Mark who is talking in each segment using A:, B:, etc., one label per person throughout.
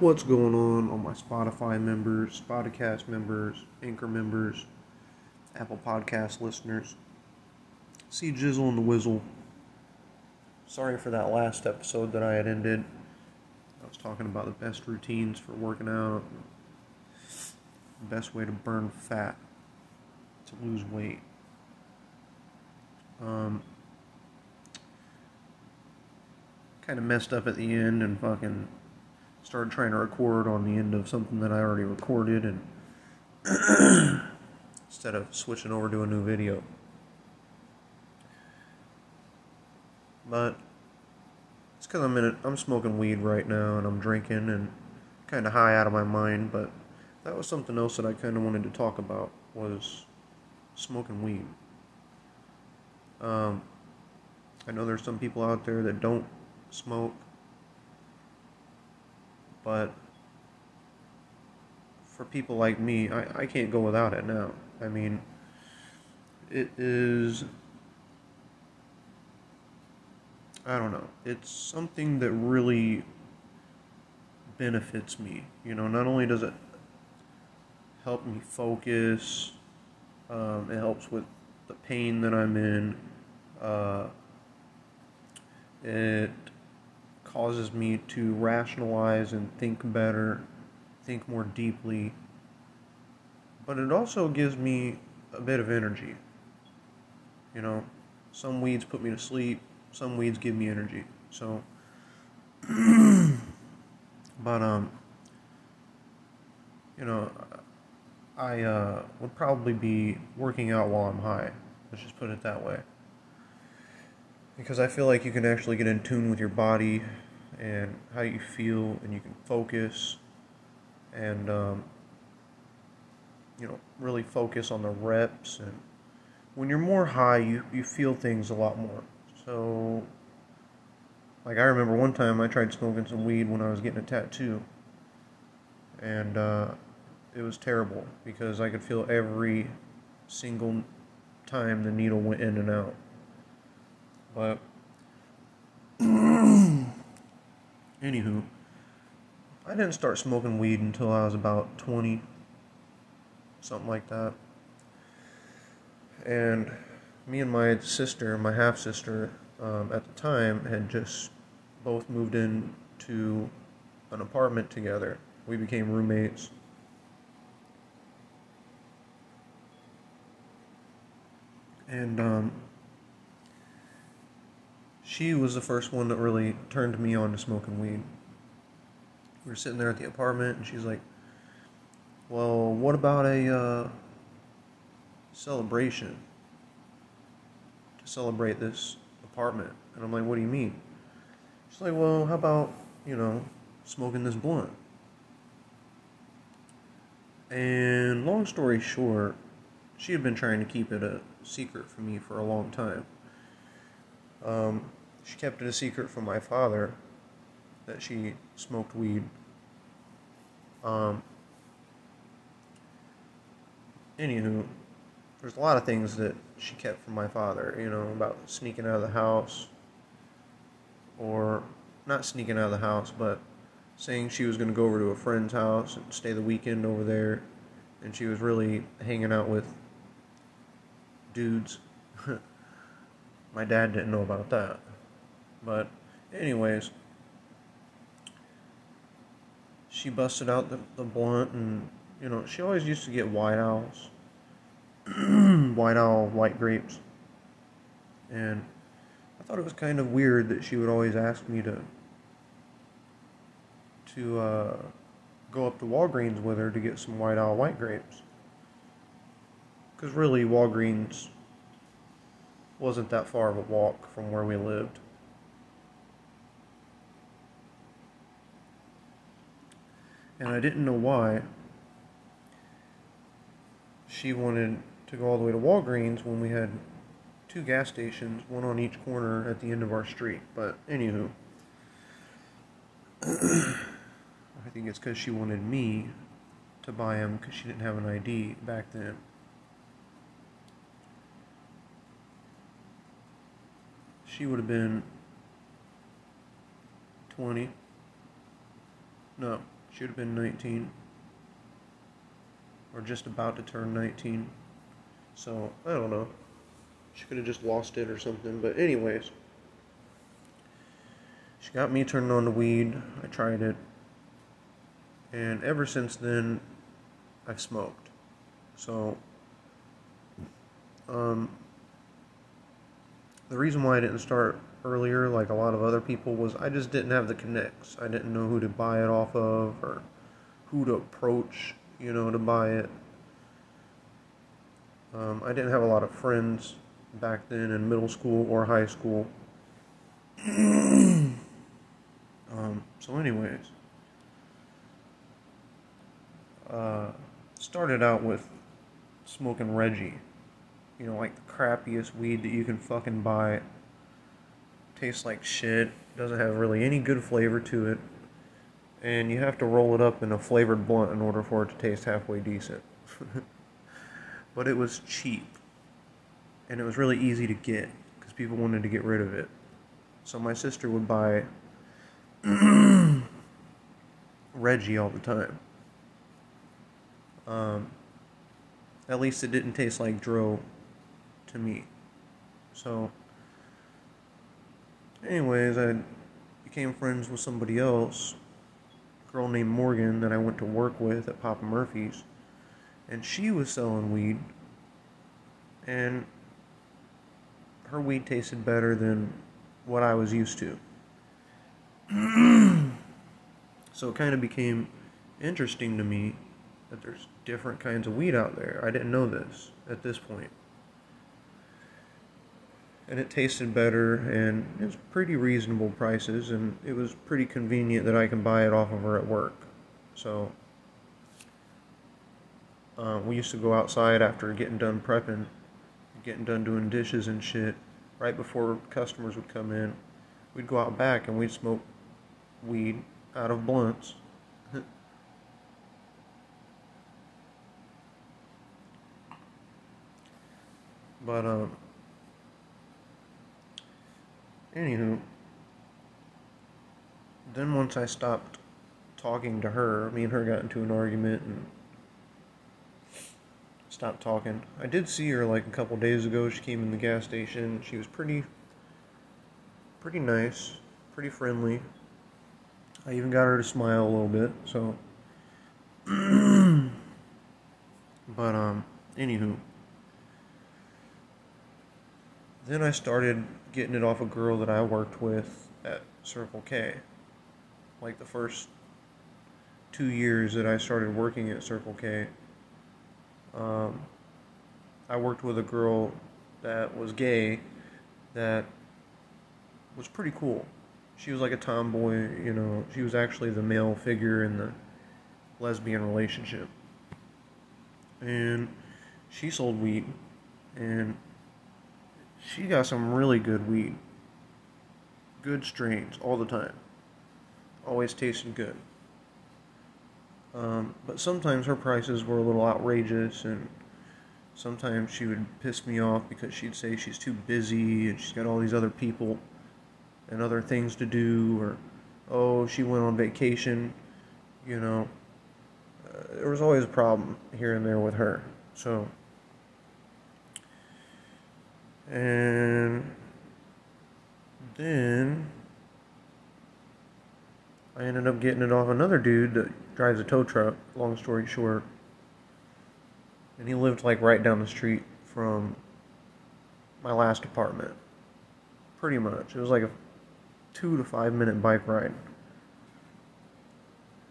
A: what's going on on my Spotify members, Spoticast members, Anchor members, Apple Podcast listeners. See Jizzle and the Whizzle. Sorry for that last episode that I had ended. I was talking about the best routines for working out, the best way to burn fat, to lose weight. Um, kind of messed up at the end and fucking started trying to record on the end of something that I already recorded and instead of switching over to a new video. But it's because I'm in it. I'm smoking weed right now and I'm drinking and kind of high out of my mind. But that was something else that I kind of wanted to talk about was smoking weed. Um, I know there's some people out there that don't smoke but for people like me, I, I can't go without it now. I mean, it is. I don't know. It's something that really benefits me. You know, not only does it help me focus, um, it helps with the pain that I'm in. Uh, it causes me to rationalize and think better, think more deeply. But it also gives me a bit of energy. You know, some weeds put me to sleep, some weeds give me energy. So, but, um, you know, I uh, would probably be working out while I'm high. Let's just put it that way because I feel like you can actually get in tune with your body and how you feel, and you can focus and um, you know really focus on the reps. And when you're more high, you you feel things a lot more. So, like I remember one time I tried smoking some weed when I was getting a tattoo, and uh, it was terrible because I could feel every single time the needle went in and out. But anywho, I didn't start smoking weed until I was about 20, something like that. And me and my sister, my half sister, um, at the time had just both moved in to an apartment together. We became roommates. And um, she was the first one that really turned me on to smoking weed. We were sitting there at the apartment, and she's like, "Well, what about a uh, celebration to celebrate this apartment?" And I'm like, "What do you mean?" She's like, "Well, how about you know smoking this blunt?" And long story short, she had been trying to keep it a secret from me for a long time. Um, she kept it a secret from my father that she smoked weed. Um, anywho, there's a lot of things that she kept from my father, you know, about sneaking out of the house, or not sneaking out of the house, but saying she was going to go over to a friend's house and stay the weekend over there, and she was really hanging out with dudes. my dad didn't know about that. But, anyways, she busted out the, the blunt, and, you know, she always used to get white owls. white owl, white grapes. And I thought it was kind of weird that she would always ask me to to uh, go up to Walgreens with her to get some white owl white grapes. Because really, Walgreens wasn't that far of a walk from where we lived. And I didn't know why she wanted to go all the way to Walgreens when we had two gas stations, one on each corner at the end of our street. But anywho, I think it's because she wanted me to buy them because she didn't have an ID back then. She would have been 20. No, Should have been 19. Or just about to turn 19. So, I don't know. She could have just lost it or something. But, anyways. She got me turned on to weed. I tried it. And ever since then, I've smoked. So, um, the reason why I didn't start earlier, like a lot of other people, was I just didn't have the connects. I didn't know who to buy it off of or who to approach, you know, to buy it. Um, I didn't have a lot of friends back then in middle school or high school. um, so, anyways, uh, started out with smoking Reggie. You know, like the crappiest weed that you can fucking buy. Tastes like shit. Doesn't have really any good flavor to it. And you have to roll it up in a flavored blunt in order for it to taste halfway decent. but it was cheap. And it was really easy to get because people wanted to get rid of it. So my sister would buy Reggie all the time. Um, at least it didn't taste like Dro to me. So, anyways, I became friends with somebody else, a girl named Morgan that I went to work with at Papa Murphy's, and she was selling weed, and her weed tasted better than what I was used to. so it kind of became interesting to me that there's different kinds of weed out there. I didn't know this at this point. And it tasted better and it was pretty reasonable prices and it was pretty convenient that I can buy it off of her at work. So uh, we used to go outside after getting done prepping, getting done doing dishes and shit, right before customers would come in. We'd go out back and we'd smoke weed out of blunts But, um, anywho, then once I stopped talking to her, me and her got into an argument and stopped talking. I did see her like a couple days ago. She came in the gas station. She was pretty, pretty nice, pretty friendly. I even got her to smile a little bit. So, but um, anywho. Then I started getting it off a girl that I worked with at Circle K. Like the first two years that I started working at Circle K, um, I worked with a girl that was gay that was pretty cool. She was like a tomboy, you know, she was actually the male figure in the lesbian relationship. And she sold weed and she got some really good weed. Good strains all the time. Always tasting good. Um, but sometimes her prices were a little outrageous, and sometimes she would piss me off because she'd say she's too busy and she's got all these other people and other things to do, or oh, she went on vacation. You know, uh, there was always a problem here and there with her. So and then I ended up getting it off another dude that drives a tow truck, long story short. And he lived like right down the street from my last apartment. Pretty much. It was like a two to five minute bike ride.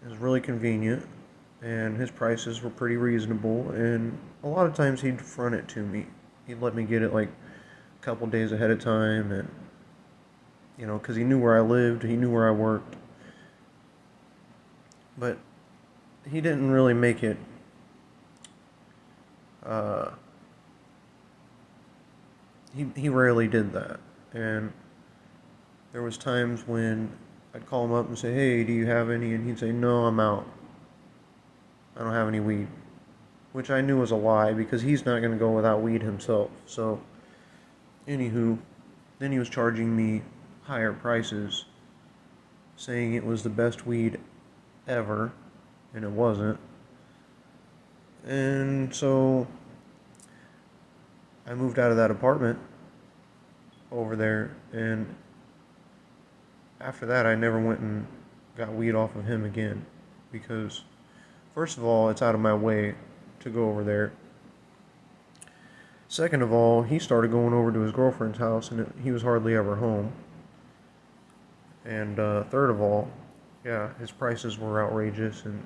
A: It was really convenient, and his prices were pretty reasonable, and a lot of times he'd front it to me. He'd let me get it like couple days ahead of time, and you know, because he knew where I lived, he knew where I worked, but he didn't really make it. Uh, he he rarely did that, and there was times when I'd call him up and say, "Hey, do you have any?" and he'd say, "No, I'm out. I don't have any weed," which I knew was a lie because he's not going to go without weed himself. So Anywho, then he was charging me higher prices, saying it was the best weed ever, and it wasn't. And so I moved out of that apartment over there, and after that, I never went and got weed off of him again because, first of all, it's out of my way to go over there. Second of all, he started going over to his girlfriend's house, and it, he was hardly ever home. And uh, third of all, yeah, his prices were outrageous, and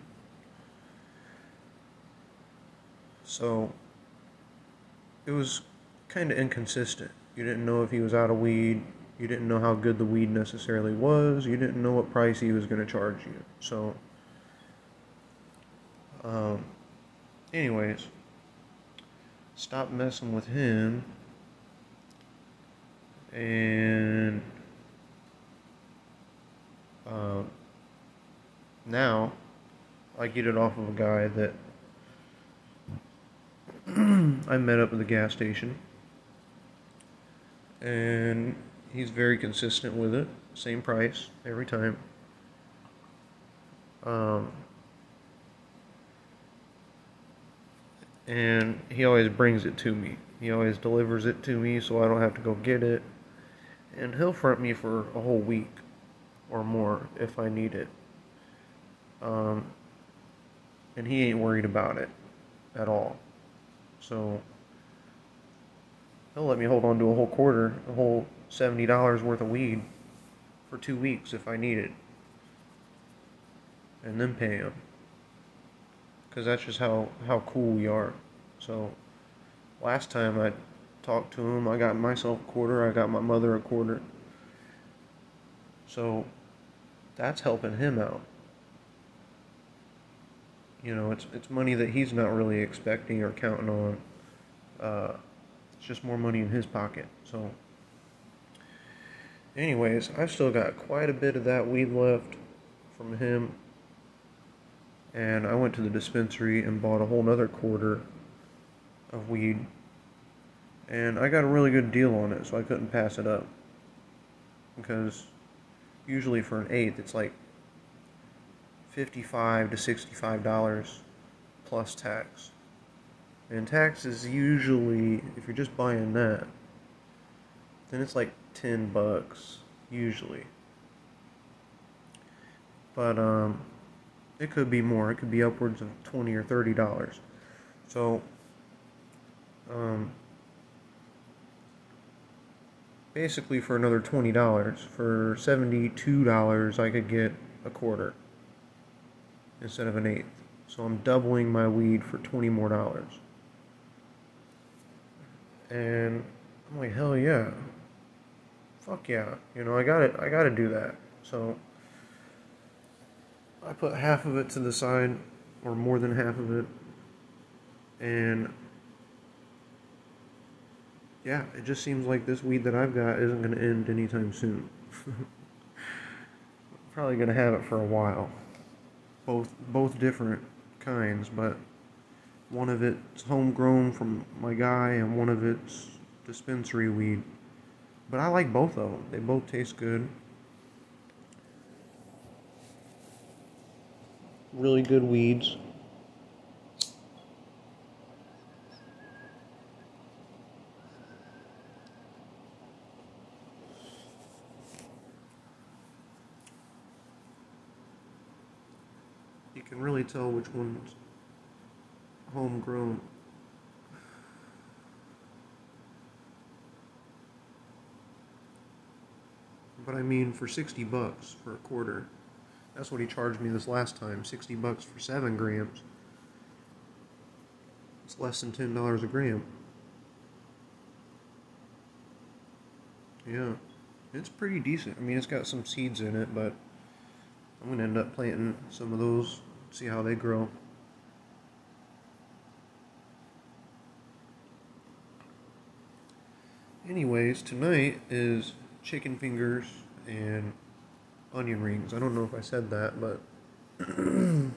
A: so it was kind of inconsistent. You didn't know if he was out of weed. You didn't know how good the weed necessarily was. You didn't know what price he was going to charge you. So, um, anyways, stop messing with him. And uh, now I get it off of a guy that I met up at the gas station. And he's very consistent with it. Same price every time. Um, and he always brings it to me. He always delivers it to me so I don't have to go get it. And he'll front me for a whole week or more if I need it. Um, and he ain't worried about it at all. So he'll let me hold on to a whole quarter, a whole seventy dollars worth of weed for two weeks if I need it, and then pay him. Cause that's just how how cool we are. So last time I talked to him, I got myself a quarter, I got my mother a quarter. So that's helping him out. You know, it's it's money that he's not really expecting or counting on. Uh, it's just more money in his pocket. So, anyways, I've still got quite a bit of that weed left from him. And I went to the dispensary and bought a whole nother quarter of weed. And I got a really good deal on it, so I couldn't pass it up. Because usually for an eighth, it's like 55 to 65 dollars plus tax. And tax is usually, if you're just buying that, then it's like 10 bucks, usually. But, um, it could be more. It could be upwards of 20 or 30 dollars. So, um, basically for another $20, for $72, I could get a quarter instead of an eighth. So I'm doubling my weed for 20 more dollars. And I'm like, hell yeah. Fuck yeah. You know, I got it. I got to do that. So I put half of it to the side, or more than half of it. And yeah, it just seems like this weed that I've got isn't going to end anytime soon. Probably going to have it for a while. Both both different kinds, but one of it's homegrown from my guy, and one of it's dispensary weed. But I like both of them. They both taste good. Really good weeds. You can really tell which one's homegrown. But I mean, for 60 bucks for a quarter, that's what he charged me this last time 60 bucks for 7 grams. It's less than $10 a gram. Yeah, it's pretty decent. I mean, it's got some seeds in it, but I'm going to end up planting some of those, see how they grow. Anyways, tonight is chicken fingers and onion rings. I don't know if I said that, but I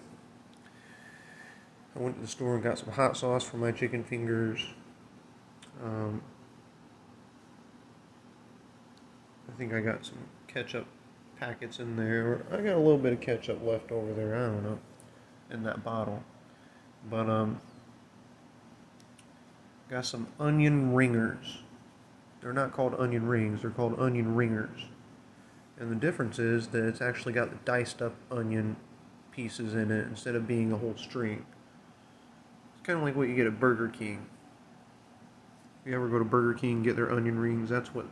A: went to the store and got some hot sauce for my chicken fingers. Um, I think I got some ketchup packets in there. I got a little bit of ketchup left over there. I don't know. in that bottle. But um got some onion ringers. They're not called onion rings, they're called onion ringers. And the difference is that it's actually got the diced up onion pieces in it instead of being a whole string. It's kind of like what you get at Burger King. If you ever go to Burger King and get their onion rings, that's what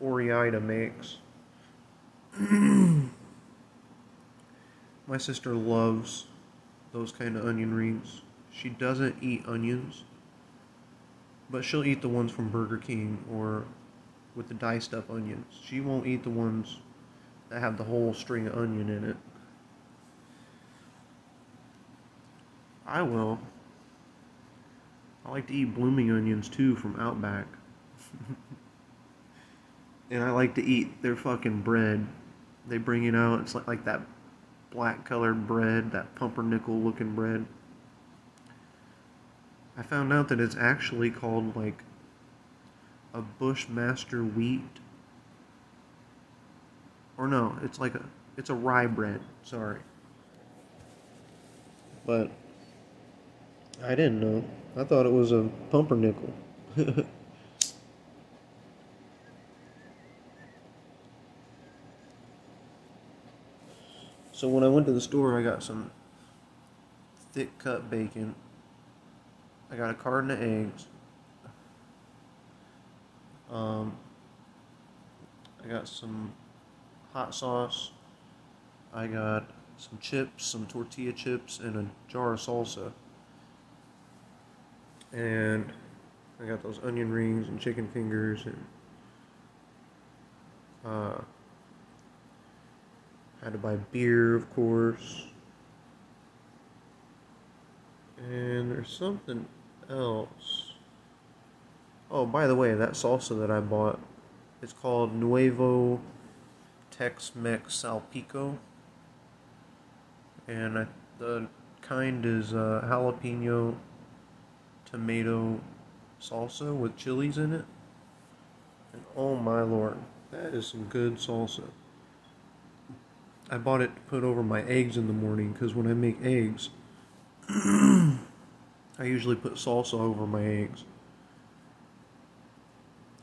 A: Ore-Ida makes. My sister loves those kind of onion rings. She doesn't eat onions, but she'll eat the ones from Burger King or with the diced up onions. She won't eat the ones that have the whole string of onion in it. I will. I like to eat blooming onions too from Outback. and I like to eat their fucking bread. They bring it out, it's like, like that black colored bread, that pumpernickel looking bread. I found out that it's actually called like a Bushmaster wheat. Or no, it's like a it's a rye bread, sorry. But I didn't know. I thought it was a pumpernickel. so when I went to the store, I got some thick cut bacon. I got a carton of eggs. Um, I got some hot sauce. I got some chips, some tortilla chips, and a jar of salsa and I got those onion rings and chicken fingers and uh, had to buy beer, of course. And there's something else. Oh, by the way, that salsa that I bought, it's called Nuevo Tex-Mex Salpica, and I, the kind is uh, jalapeno tomato salsa with chilies in it. And oh my lord, that is some good salsa. I bought it to put over my eggs in the morning because when I make eggs, I usually put salsa over my eggs.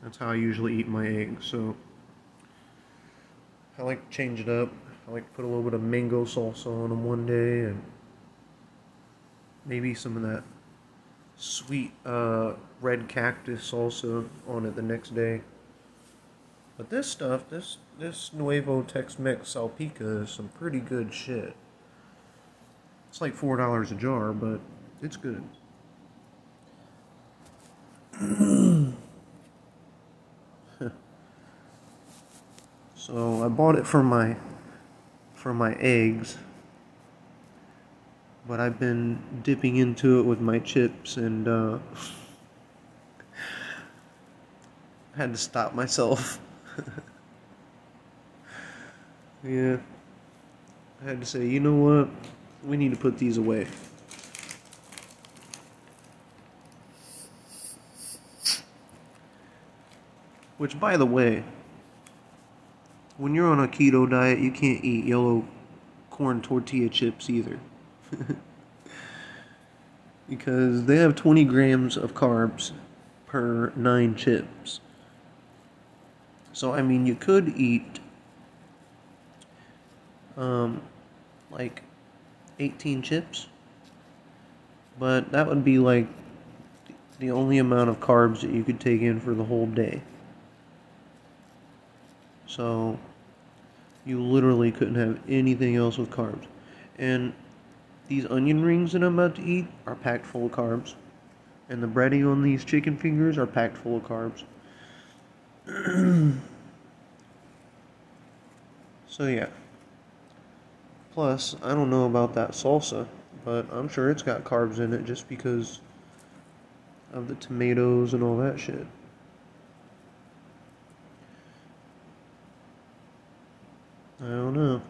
A: That's how I usually eat my eggs. So I like to change it up. I like to put a little bit of mango salsa on them one day and maybe some of that sweet uh, red cactus salsa on it the next day. But this stuff, this this Nuevo Tex-Mex Salpica is some pretty good shit. It's like four dollars a jar, but it's good. so I bought it for my for my eggs but I've been dipping into it with my chips and uh, had to stop myself. yeah. I had to say, you know what? We need to put these away. Which, by the way, when you're on a keto diet, you can't eat yellow corn tortilla chips either. because they have 20 grams of carbs per 9 chips. So, I mean, you could eat um, like 18 chips, but that would be like the only amount of carbs that you could take in for the whole day. So, you literally couldn't have anything else with carbs. And these onion rings that I'm about to eat are packed full of carbs. And the breading on these chicken fingers are packed full of carbs. so yeah. Plus, I don't know about that salsa, but I'm sure it's got carbs in it just because of the tomatoes and all that shit. I don't know.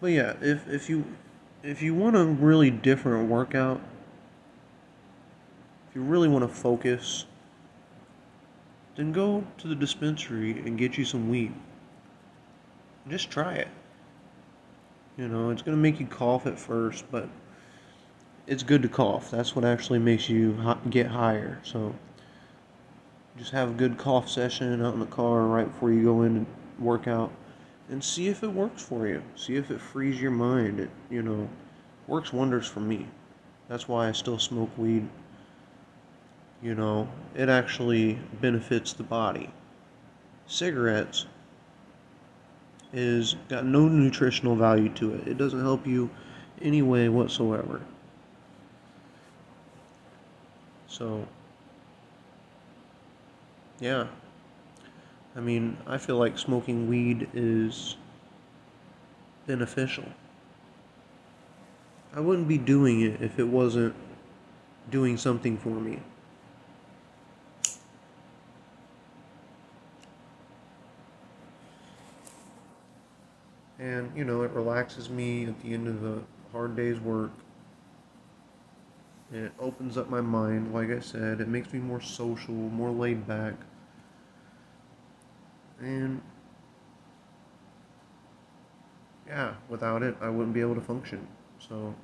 A: But yeah, if if you if you want a really different workout, if you really want to focus, then go to the dispensary and get you some weed. Just try it. You know, it's going to make you cough at first, but it's good to cough. That's what actually makes you get higher. So just have a good cough session out in the car right before you go in and work out and see if it works for you. See if it frees your mind. It, you know, works wonders for me. That's why I still smoke weed. You know, it actually benefits the body. Cigarettes is got no nutritional value to it. It doesn't help you any way whatsoever. So, yeah. I mean, I feel like smoking weed is beneficial. I wouldn't be doing it if it wasn't doing something for me. And, you know, it relaxes me at the end of the hard day's work. And it opens up my mind, like I said. It makes me more social, more laid back. And, yeah, without it, I wouldn't be able to function. So,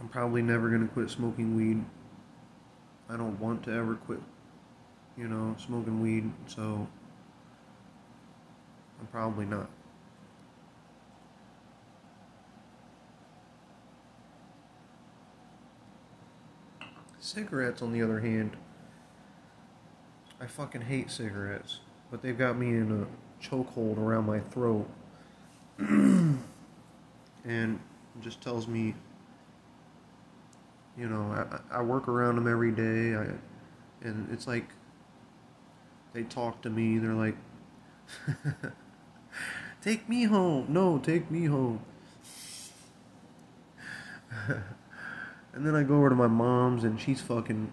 A: I'm probably never going to quit smoking weed. I don't want to ever quit, you know, smoking weed. So, I'm probably not. Cigarettes, on the other hand, I fucking hate cigarettes, but they've got me in a chokehold around my throat. and just tells me, you know, I, I work around them every day, I, and it's like they talk to me, they're like, Take me home. No, take me home. and then I go over to my mom's and she's fucking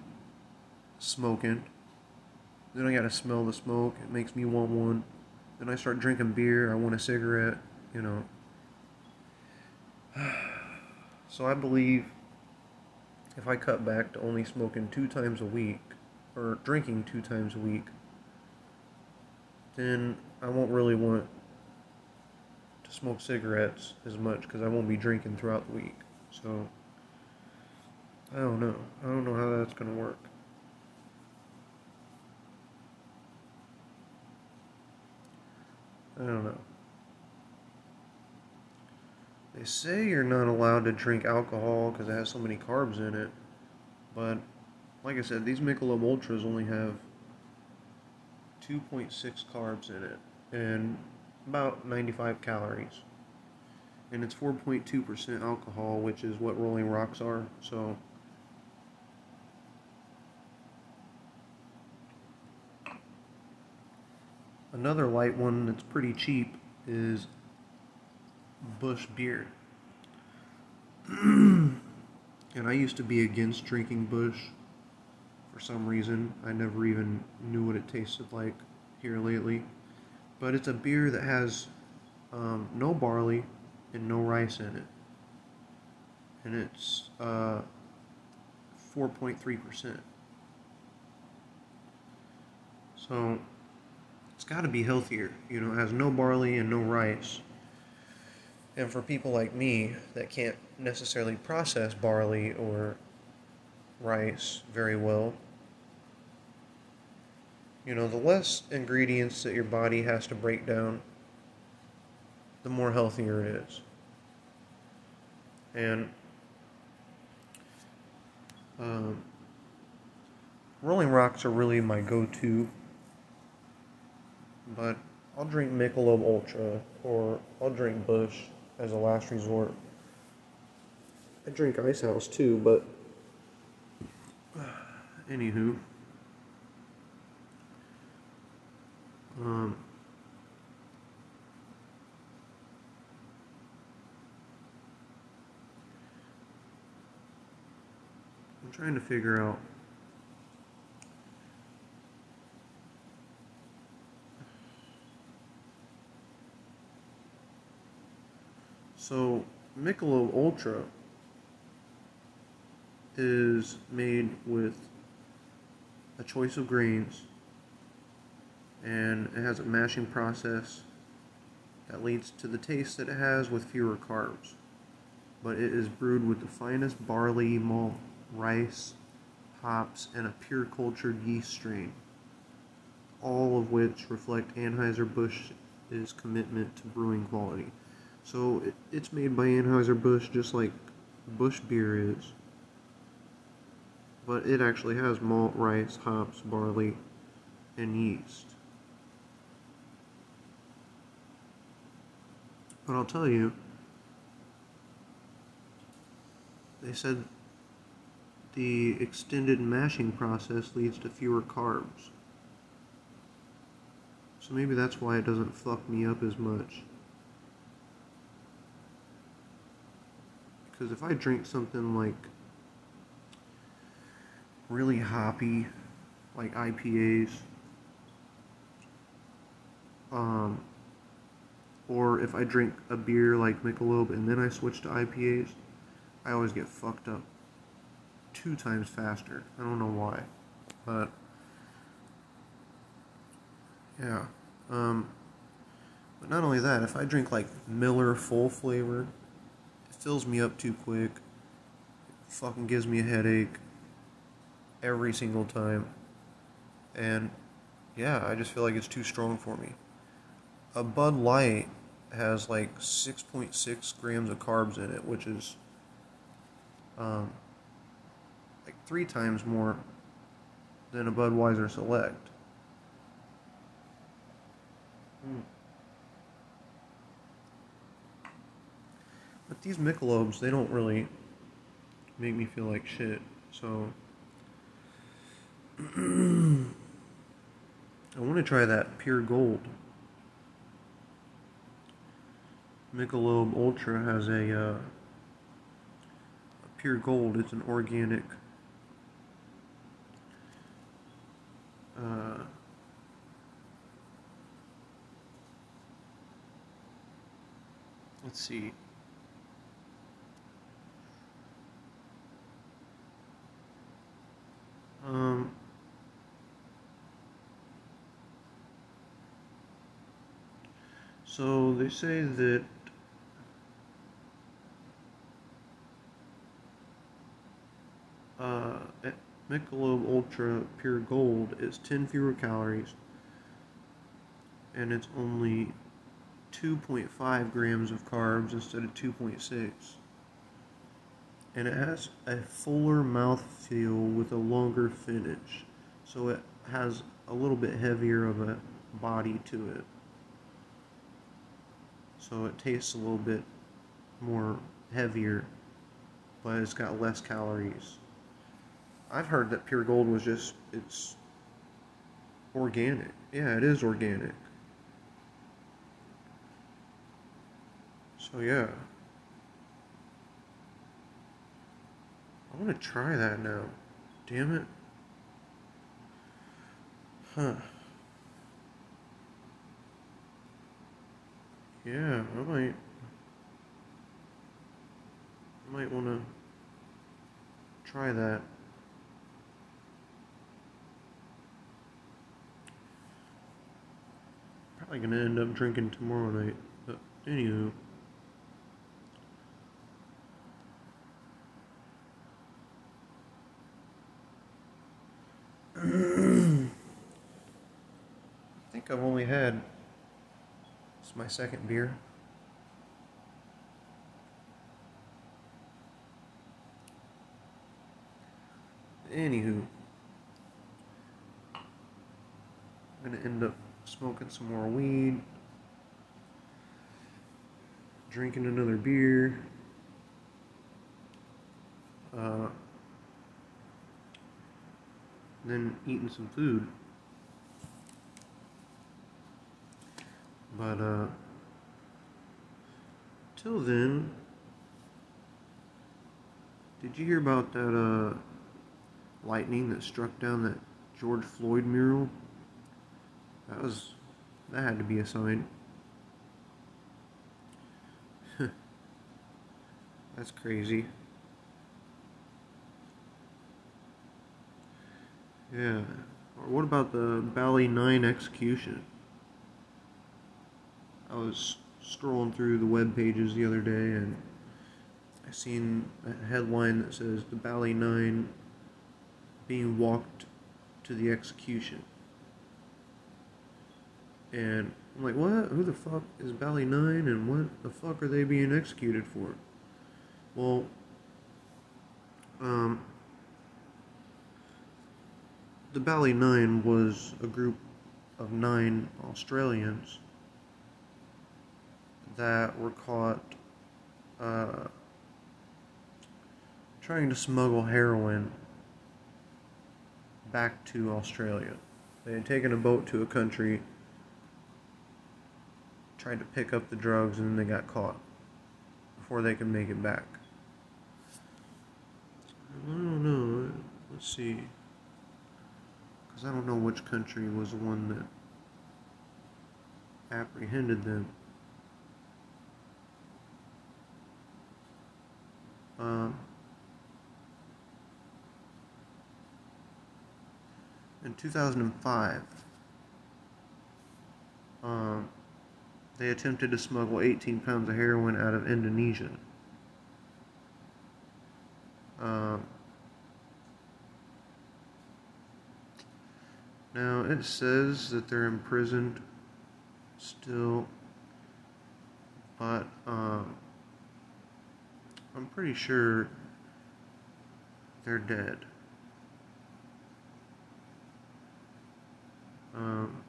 A: smoking. Then I gotta smell the smoke. It makes me want one. Then I start drinking beer. I want a cigarette, you know. So I believe if I cut back to only smoking two times a week, or drinking two times a week, then I won't really want to smoke cigarettes as much because I won't be drinking throughout the week. So I don't know. I don't know how that's going to work. I don't know. They say you're not allowed to drink alcohol because it has so many carbs in it, but like I said, these Michelob Ultras only have 2.6 carbs in it and about 95 calories. And it's 4.2% alcohol, which is what Rolling Rocks are. So another light one that's pretty cheap is Busch beer. and I used to be against drinking Busch for some reason. I never even knew what it tasted like here lately but it's a beer that has um, no barley and no rice in it. And it's uh, 4.3%. So it's got to be healthier. You know, it has no barley and no rice. And for people like me that can't necessarily process barley or rice very well, you know, the less ingredients that your body has to break down, the more healthier it is. And um, Rolling Rocks are really my go-to, but I'll drink Michelob Ultra or I'll drink Busch as a last resort. I drink Ice House too, but anywho. Um, I'm trying to figure out So Michelob Ultra is made with a choice of grains and it has a mashing process that leads to the taste that it has with fewer carbs. But it is brewed with the finest barley, malt, rice, hops, and a pure cultured yeast strain, all of which reflect Anheuser-Busch's commitment to brewing quality. So it, it's made by Anheuser-Busch just like Busch beer is. But it actually has malt, rice, hops, barley, and yeast. But I'll tell you, they said the extended mashing process leads to fewer carbs. So maybe that's why it doesn't fuck me up as much. Because if I drink something like really hoppy, like IPAs, um, or if I drink a beer like Michelob and then I switch to IPAs, I always get fucked up two times faster. I don't know why, but yeah. Um, but not only that, if I drink like Miller full flavor, it fills me up too quick. Fucking gives me a headache every single time. And yeah, I just feel like it's too strong for me. A Bud Light has like 6.6 grams of carbs in it, which is um, like three times more than a Budweiser Select. Mm. But these Michelobs, they don't really make me feel like shit. So I want to try that pure gold. Michelob Ultra has a, uh, a pure gold. It's an organic. Uh, let's see. Um, so they say that uh, Michelob Ultra Pure Gold is 10 fewer calories and it's only 2.5 grams of carbs instead of 2.6. And it has a fuller mouth feel with a longer finish. So it has a little bit heavier of a body to it. So it tastes a little bit more heavier, but it's got less calories. I've heard that pure gold was just it's organic. Yeah, it is organic. So yeah. I want to try that now. Damn it. Huh. Yeah, I might. I might want to try that. Probably gonna end up drinking tomorrow night, but anywho. I think I've only had it's my second beer. Anywho, I'm gonna end up smoking some more weed, drinking another beer. Uh, then eating some food. But, uh, till then, did you hear about that, uh, lightning that struck down that George Floyd mural? That was, that had to be a sign. That's crazy. Yeah. Or what about the Bali 9 execution? I was scrolling through the web pages the other day and I seen a headline that says the Bali Nine being walked to the execution. And I'm like, what? Who the fuck is Bali Nine and what the fuck are they being executed for? Well, um, the Bali Nine was a group of nine Australians that were caught uh, trying to smuggle heroin back to Australia. They had taken a boat to a country, tried to pick up the drugs, and then they got caught before they could make it back. I don't know. Let's see. Because I don't know which country was the one that apprehended them. Um, in 2005, um, they attempted to smuggle 18 pounds of heroin out of Indonesia. Um, now it says that they're imprisoned still, but um, I'm pretty sure they're dead. Um,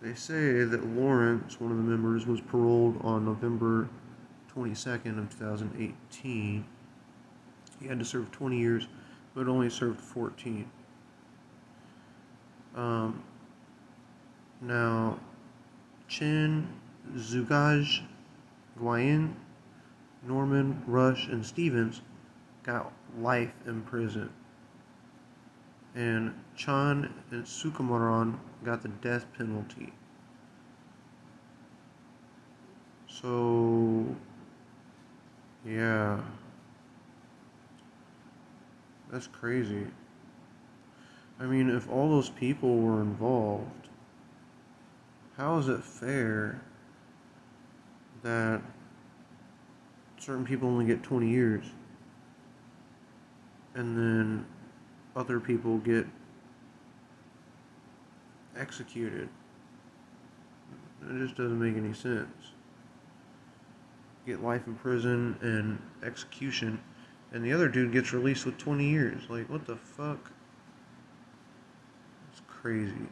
A: they say that Lawrence, one of the members, was paroled on November 22nd of 2018. He had to serve 20 years, but only served 14. Um, now, Chen Czugaj, Nguyen, Norman, Rush, and Stephens got life in prison. And Chan and Sukumaran got the death penalty. So, yeah. That's crazy. I mean, if all those people were involved, how is it fair that certain people only get 20 years and then other people get executed? It just doesn't make any sense. Get life in prison and execution, and the other dude gets released with 20 years. Like, what the fuck? It's crazy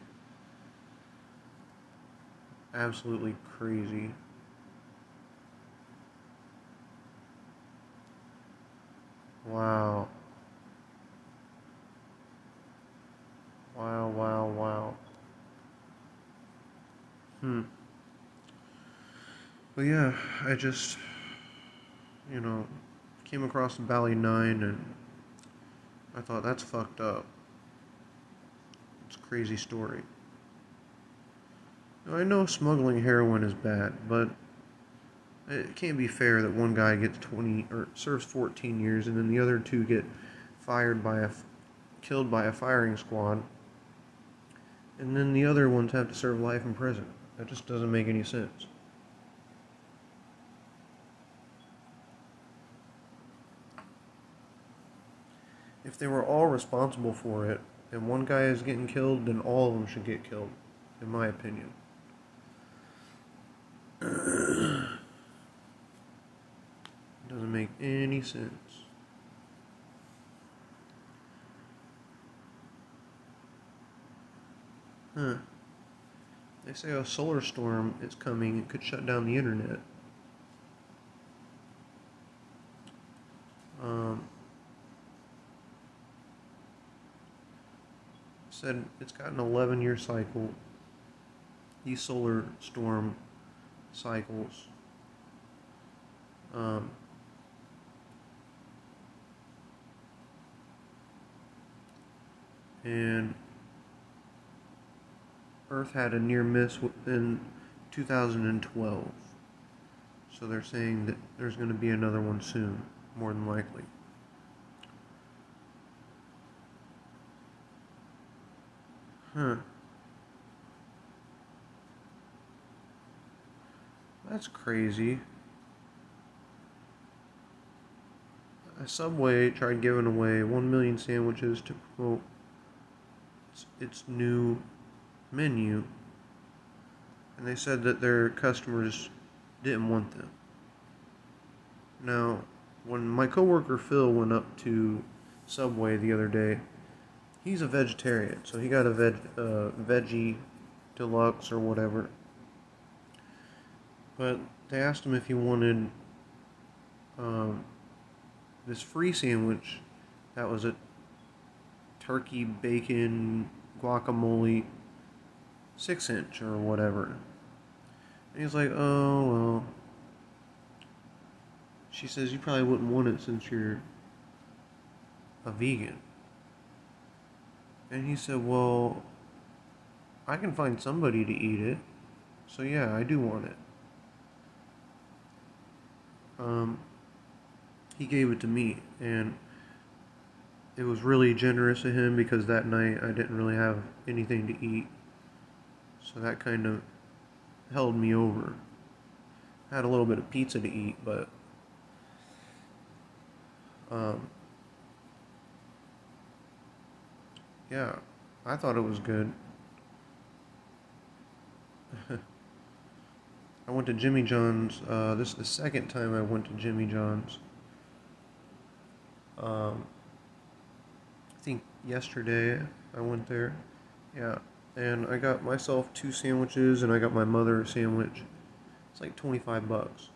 A: absolutely crazy. Wow. Wow, wow, wow. Hmm. But yeah, I just, you know, came across the Bali 9 and I thought that's fucked up. It's a crazy story. I know smuggling heroin is bad, but it can't be fair that one guy gets 20 or serves 14 years and then the other two get fired by a killed by a firing squad and then the other ones have to serve life in prison. That just doesn't make any sense. If they were all responsible for it and one guy is getting killed, then all of them should get killed, in my opinion. Doesn't make any sense. Huh. They say a solar storm is coming. It could shut down the internet. Um, said it's got an 11 year cycle. These solar storm cycles. Um, and Earth had a near miss in 2012. So they're saying that there's going to be another one soon, more than likely. Hmm. That's crazy. Subway tried giving away 1 million sandwiches to promote its, its new menu, and they said that their customers didn't want them. Now, when my coworker Phil went up to Subway the other day, he's a vegetarian, so he got a veg uh, veggie deluxe or whatever. But they asked him if he wanted um, this free sandwich that was a turkey bacon guacamole six inch or whatever. And he's like, oh well. She says you probably wouldn't want it since you're a vegan. And he said, well, I can find somebody to eat it. So yeah, I do want it. Um, he gave it to me, and it was really generous of him because that night I didn't really have anything to eat. So that kind of held me over. I had a little bit of pizza to eat, but um, yeah, I thought it was good. I went to Jimmy John's. Uh, this is the second time I went to Jimmy John's. Um, I think yesterday I went there. Yeah, and I got myself two sandwiches, and I got my mother a sandwich. It's like twenty five bucks.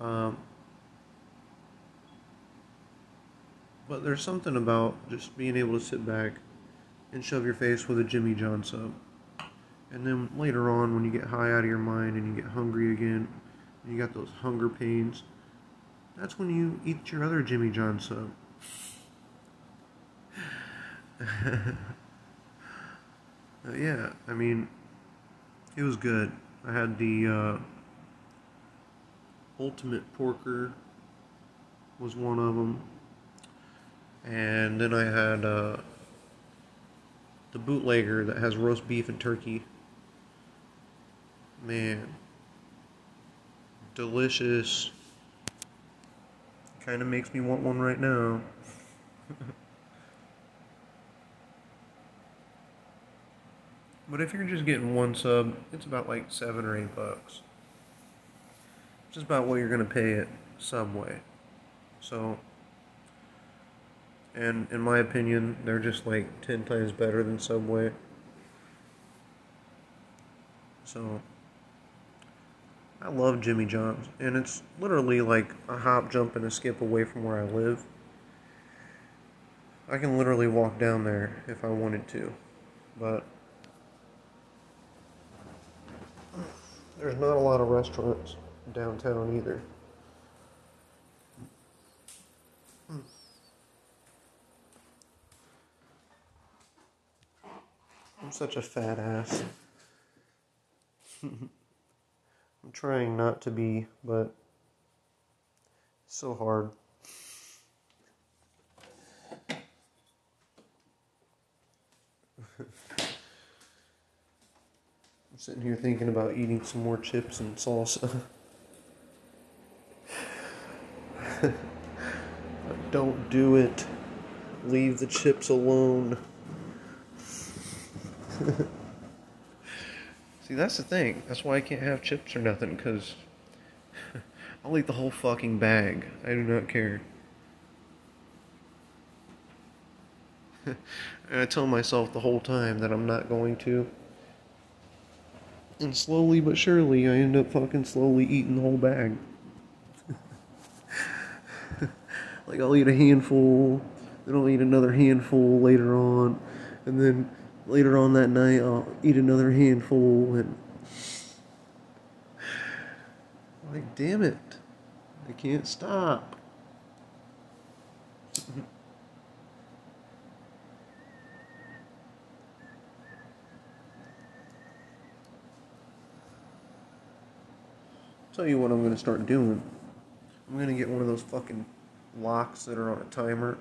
A: Um, but there's something about just being able to sit back and shove your face with a Jimmy John sub. And then later on, when you get high out of your mind and you get hungry again, and you got those hunger pains, that's when you eat your other Jimmy John sub. uh, yeah, I mean, it was good. I had the uh, Ultimate Porker was one of them, and then I had uh, the bootlegger that has roast beef and turkey. Man, delicious. Kind of makes me want one right now. but if you're just getting one sub, it's about like seven or eight bucks. Just about what you're gonna pay at Subway. So, and in my opinion, they're just like ten times better than Subway. So, I love Jimmy John's, and it's literally like a hop, jump, and a skip away from where I live. I can literally walk down there if I wanted to, but there's not a lot of restaurants downtown either. Such a fat ass. I'm trying not to be, but it's so hard. I'm sitting here thinking about eating some more chips and salsa. Don't do it. Leave the chips alone. See, that's the thing. That's why I can't have chips or nothing, because I'll eat the whole fucking bag. I do not care. and I tell myself the whole time that I'm not going to. And slowly but surely, I end up fucking slowly eating the whole bag. like, I'll eat a handful, then I'll eat another handful later on, and then later on that night, I'll eat another handful and. Like, damn it. I can't stop. Tell you what I'm to start doing. I'm to get one of those fucking locks that are on a timer.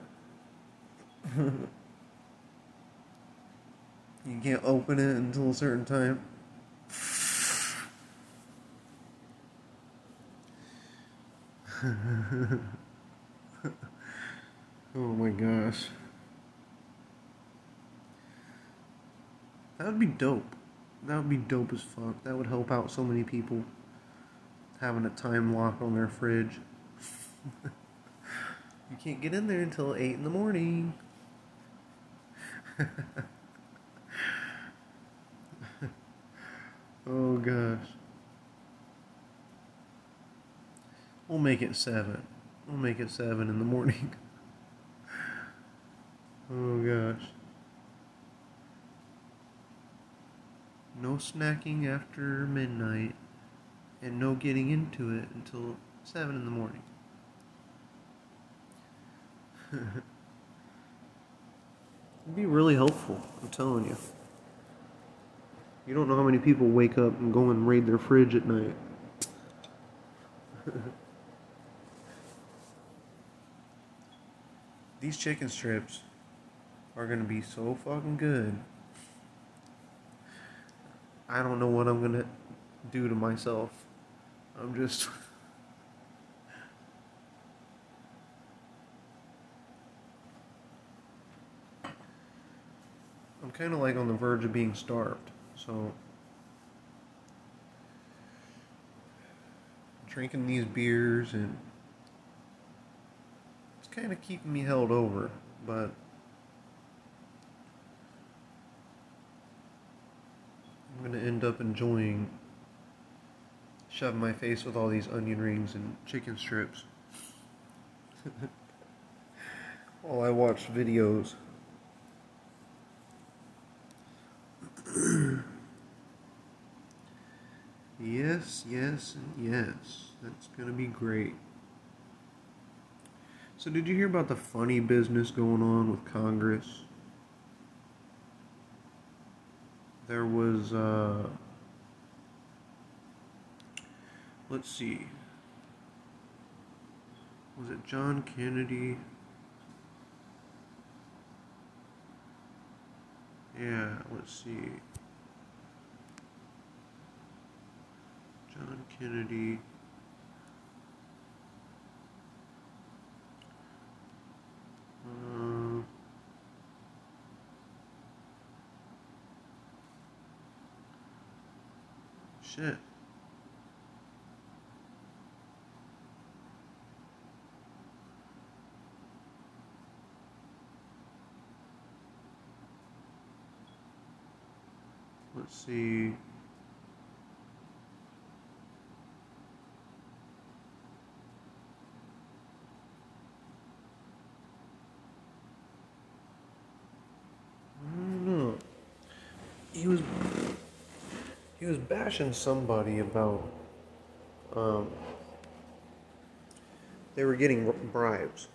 A: You can't open it until a certain time. oh my gosh. That would be dope. That would be dope as fuck. That would help out so many people having a time lock on their fridge. you can't get in there until 8 in the morning. oh gosh. We'll make it 7. We'll make it 7 in the morning. oh gosh. no snacking after midnight, and no getting into it until 7 in the morning. It'd be really helpful, I'm telling you. You don't know how many people wake up and go and raid their fridge at night. These chicken strips are to be so fucking good. I don't know what I'm gonna do to myself. I'm just. I'm kind of like on the verge of being starved, so. Drinking these beers and. It's kind of keeping me held over, but. I'm gonna end up enjoying shoving my face with all these onion rings and chicken strips while I watch videos. Yes, yes, and yes. That's gonna be great. So, did you hear about the funny business going on with Congress? there was uh, let's see was it John Kennedy yeah let's see John Kennedy uh, Shit. Let's see. He was he was bashing somebody about um, they were getting bribes.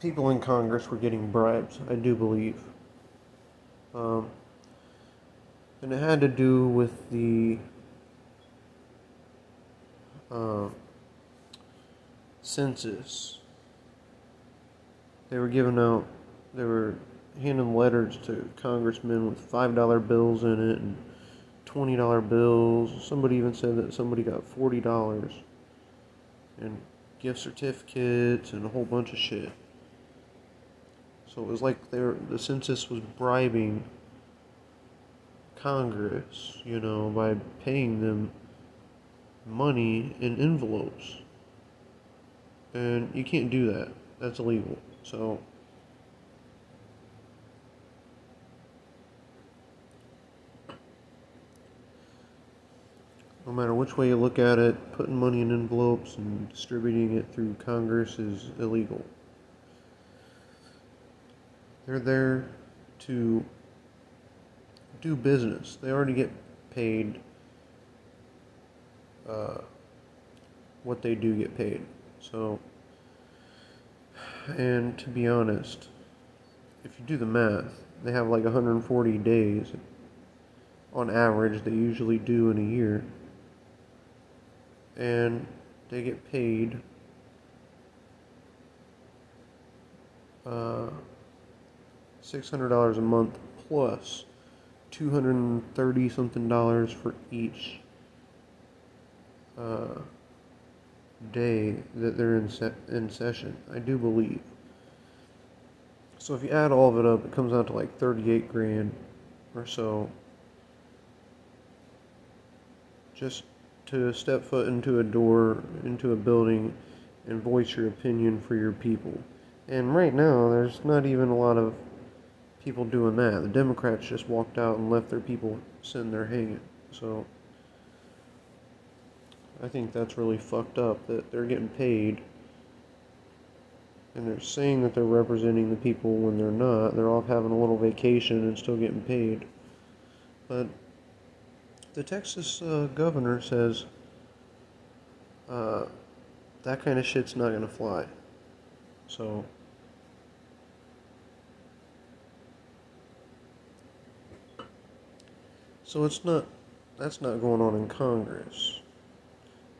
A: People in Congress were getting bribes, I do believe. Um, and it had to do with the uh, census. They were giving out, they were handing letters to congressmen with five dollar bills in it and twenty dollar bills. Somebody even said that somebody got forty dollars and gift certificates and a whole bunch of shit. So it was like they the census was bribing Congress, you know, by paying them money in envelopes. And you can't do that. That's illegal. So no matter which way you look at it, putting money in envelopes and distributing it through Congress is illegal. They're there to do business. They already get paid uh, what they do get paid. So, and to be honest, if you do the math, they have like 140 days on average, they usually do in a year and they get paid uh, $600 a month plus 230 something dollars for each uh, day that they're in, se- in session. I do believe. So if you add all of it up, it comes out to like 38 grand or so. Just to step foot into a door, into a building, and voice your opinion for your people. And right now, there's not even a lot of people doing that. The Democrats just walked out and left their people sitting there hanging. So I think that's really fucked up that they're getting paid and they're saying that they're representing the people when they're not. They're off having a little vacation and still getting paid. But the Texas uh, governor says uh, that kind of shit's not to fly. So. So it's not, that's not going on in Congress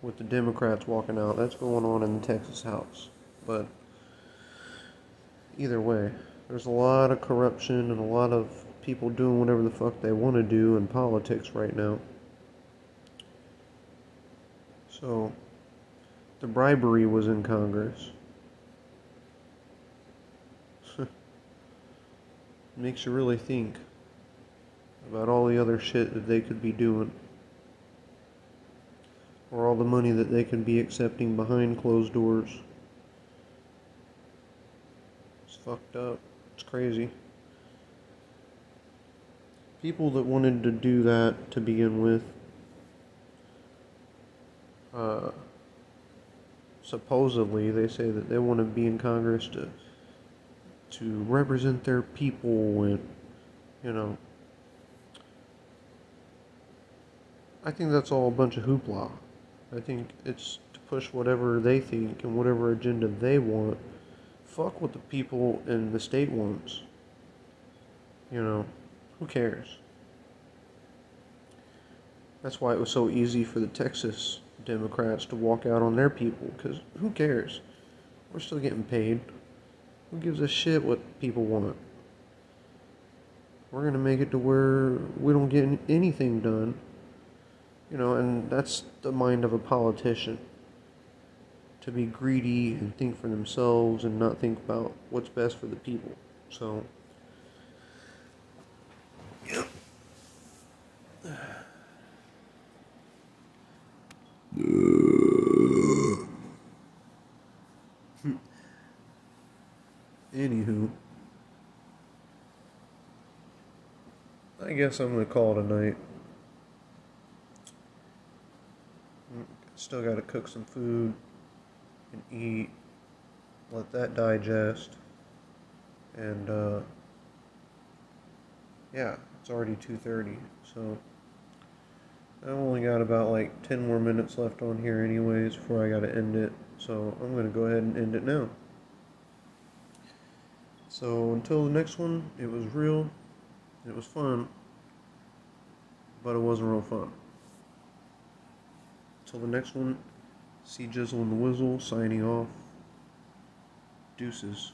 A: with the Democrats walking out. That's going on in the Texas House. But either way, there's a lot of corruption and a lot of people doing whatever the fuck they want to do in politics right now. So, the bribery was in Congress. Makes you really think about all the other shit that they could be doing. Or all the money that they could be accepting behind closed doors. It's fucked up. It's crazy. People that wanted to do that to begin with, uh, supposedly they say that they want to be in Congress to to represent their people and you know I think that's all a bunch of hoopla. I think it's to push whatever they think and whatever agenda they want. Fuck what the people in the state wants. You know, who cares? That's why it was so easy for the Texas Democrats to walk out on their people, because who cares? We're still getting paid. Who gives a shit what people want? We're going to make it to where we don't get anything done. You know, and that's the mind of a politician. To be greedy and think for themselves and not think about what's best for the people. So, Anywho, I guess I'm gonna call it a night. Still gotta cook some food and eat, let that digest, and uh, yeah, it's already 2:30, so I've only got about like 10 more minutes left on here, anyways, before I gotta end it. So I'm gonna go ahead and end it now. So until the next one, it was real, it was fun, but it wasn't real fun. Until the next one, see Jizzle and the Wizzle signing off. Deuces.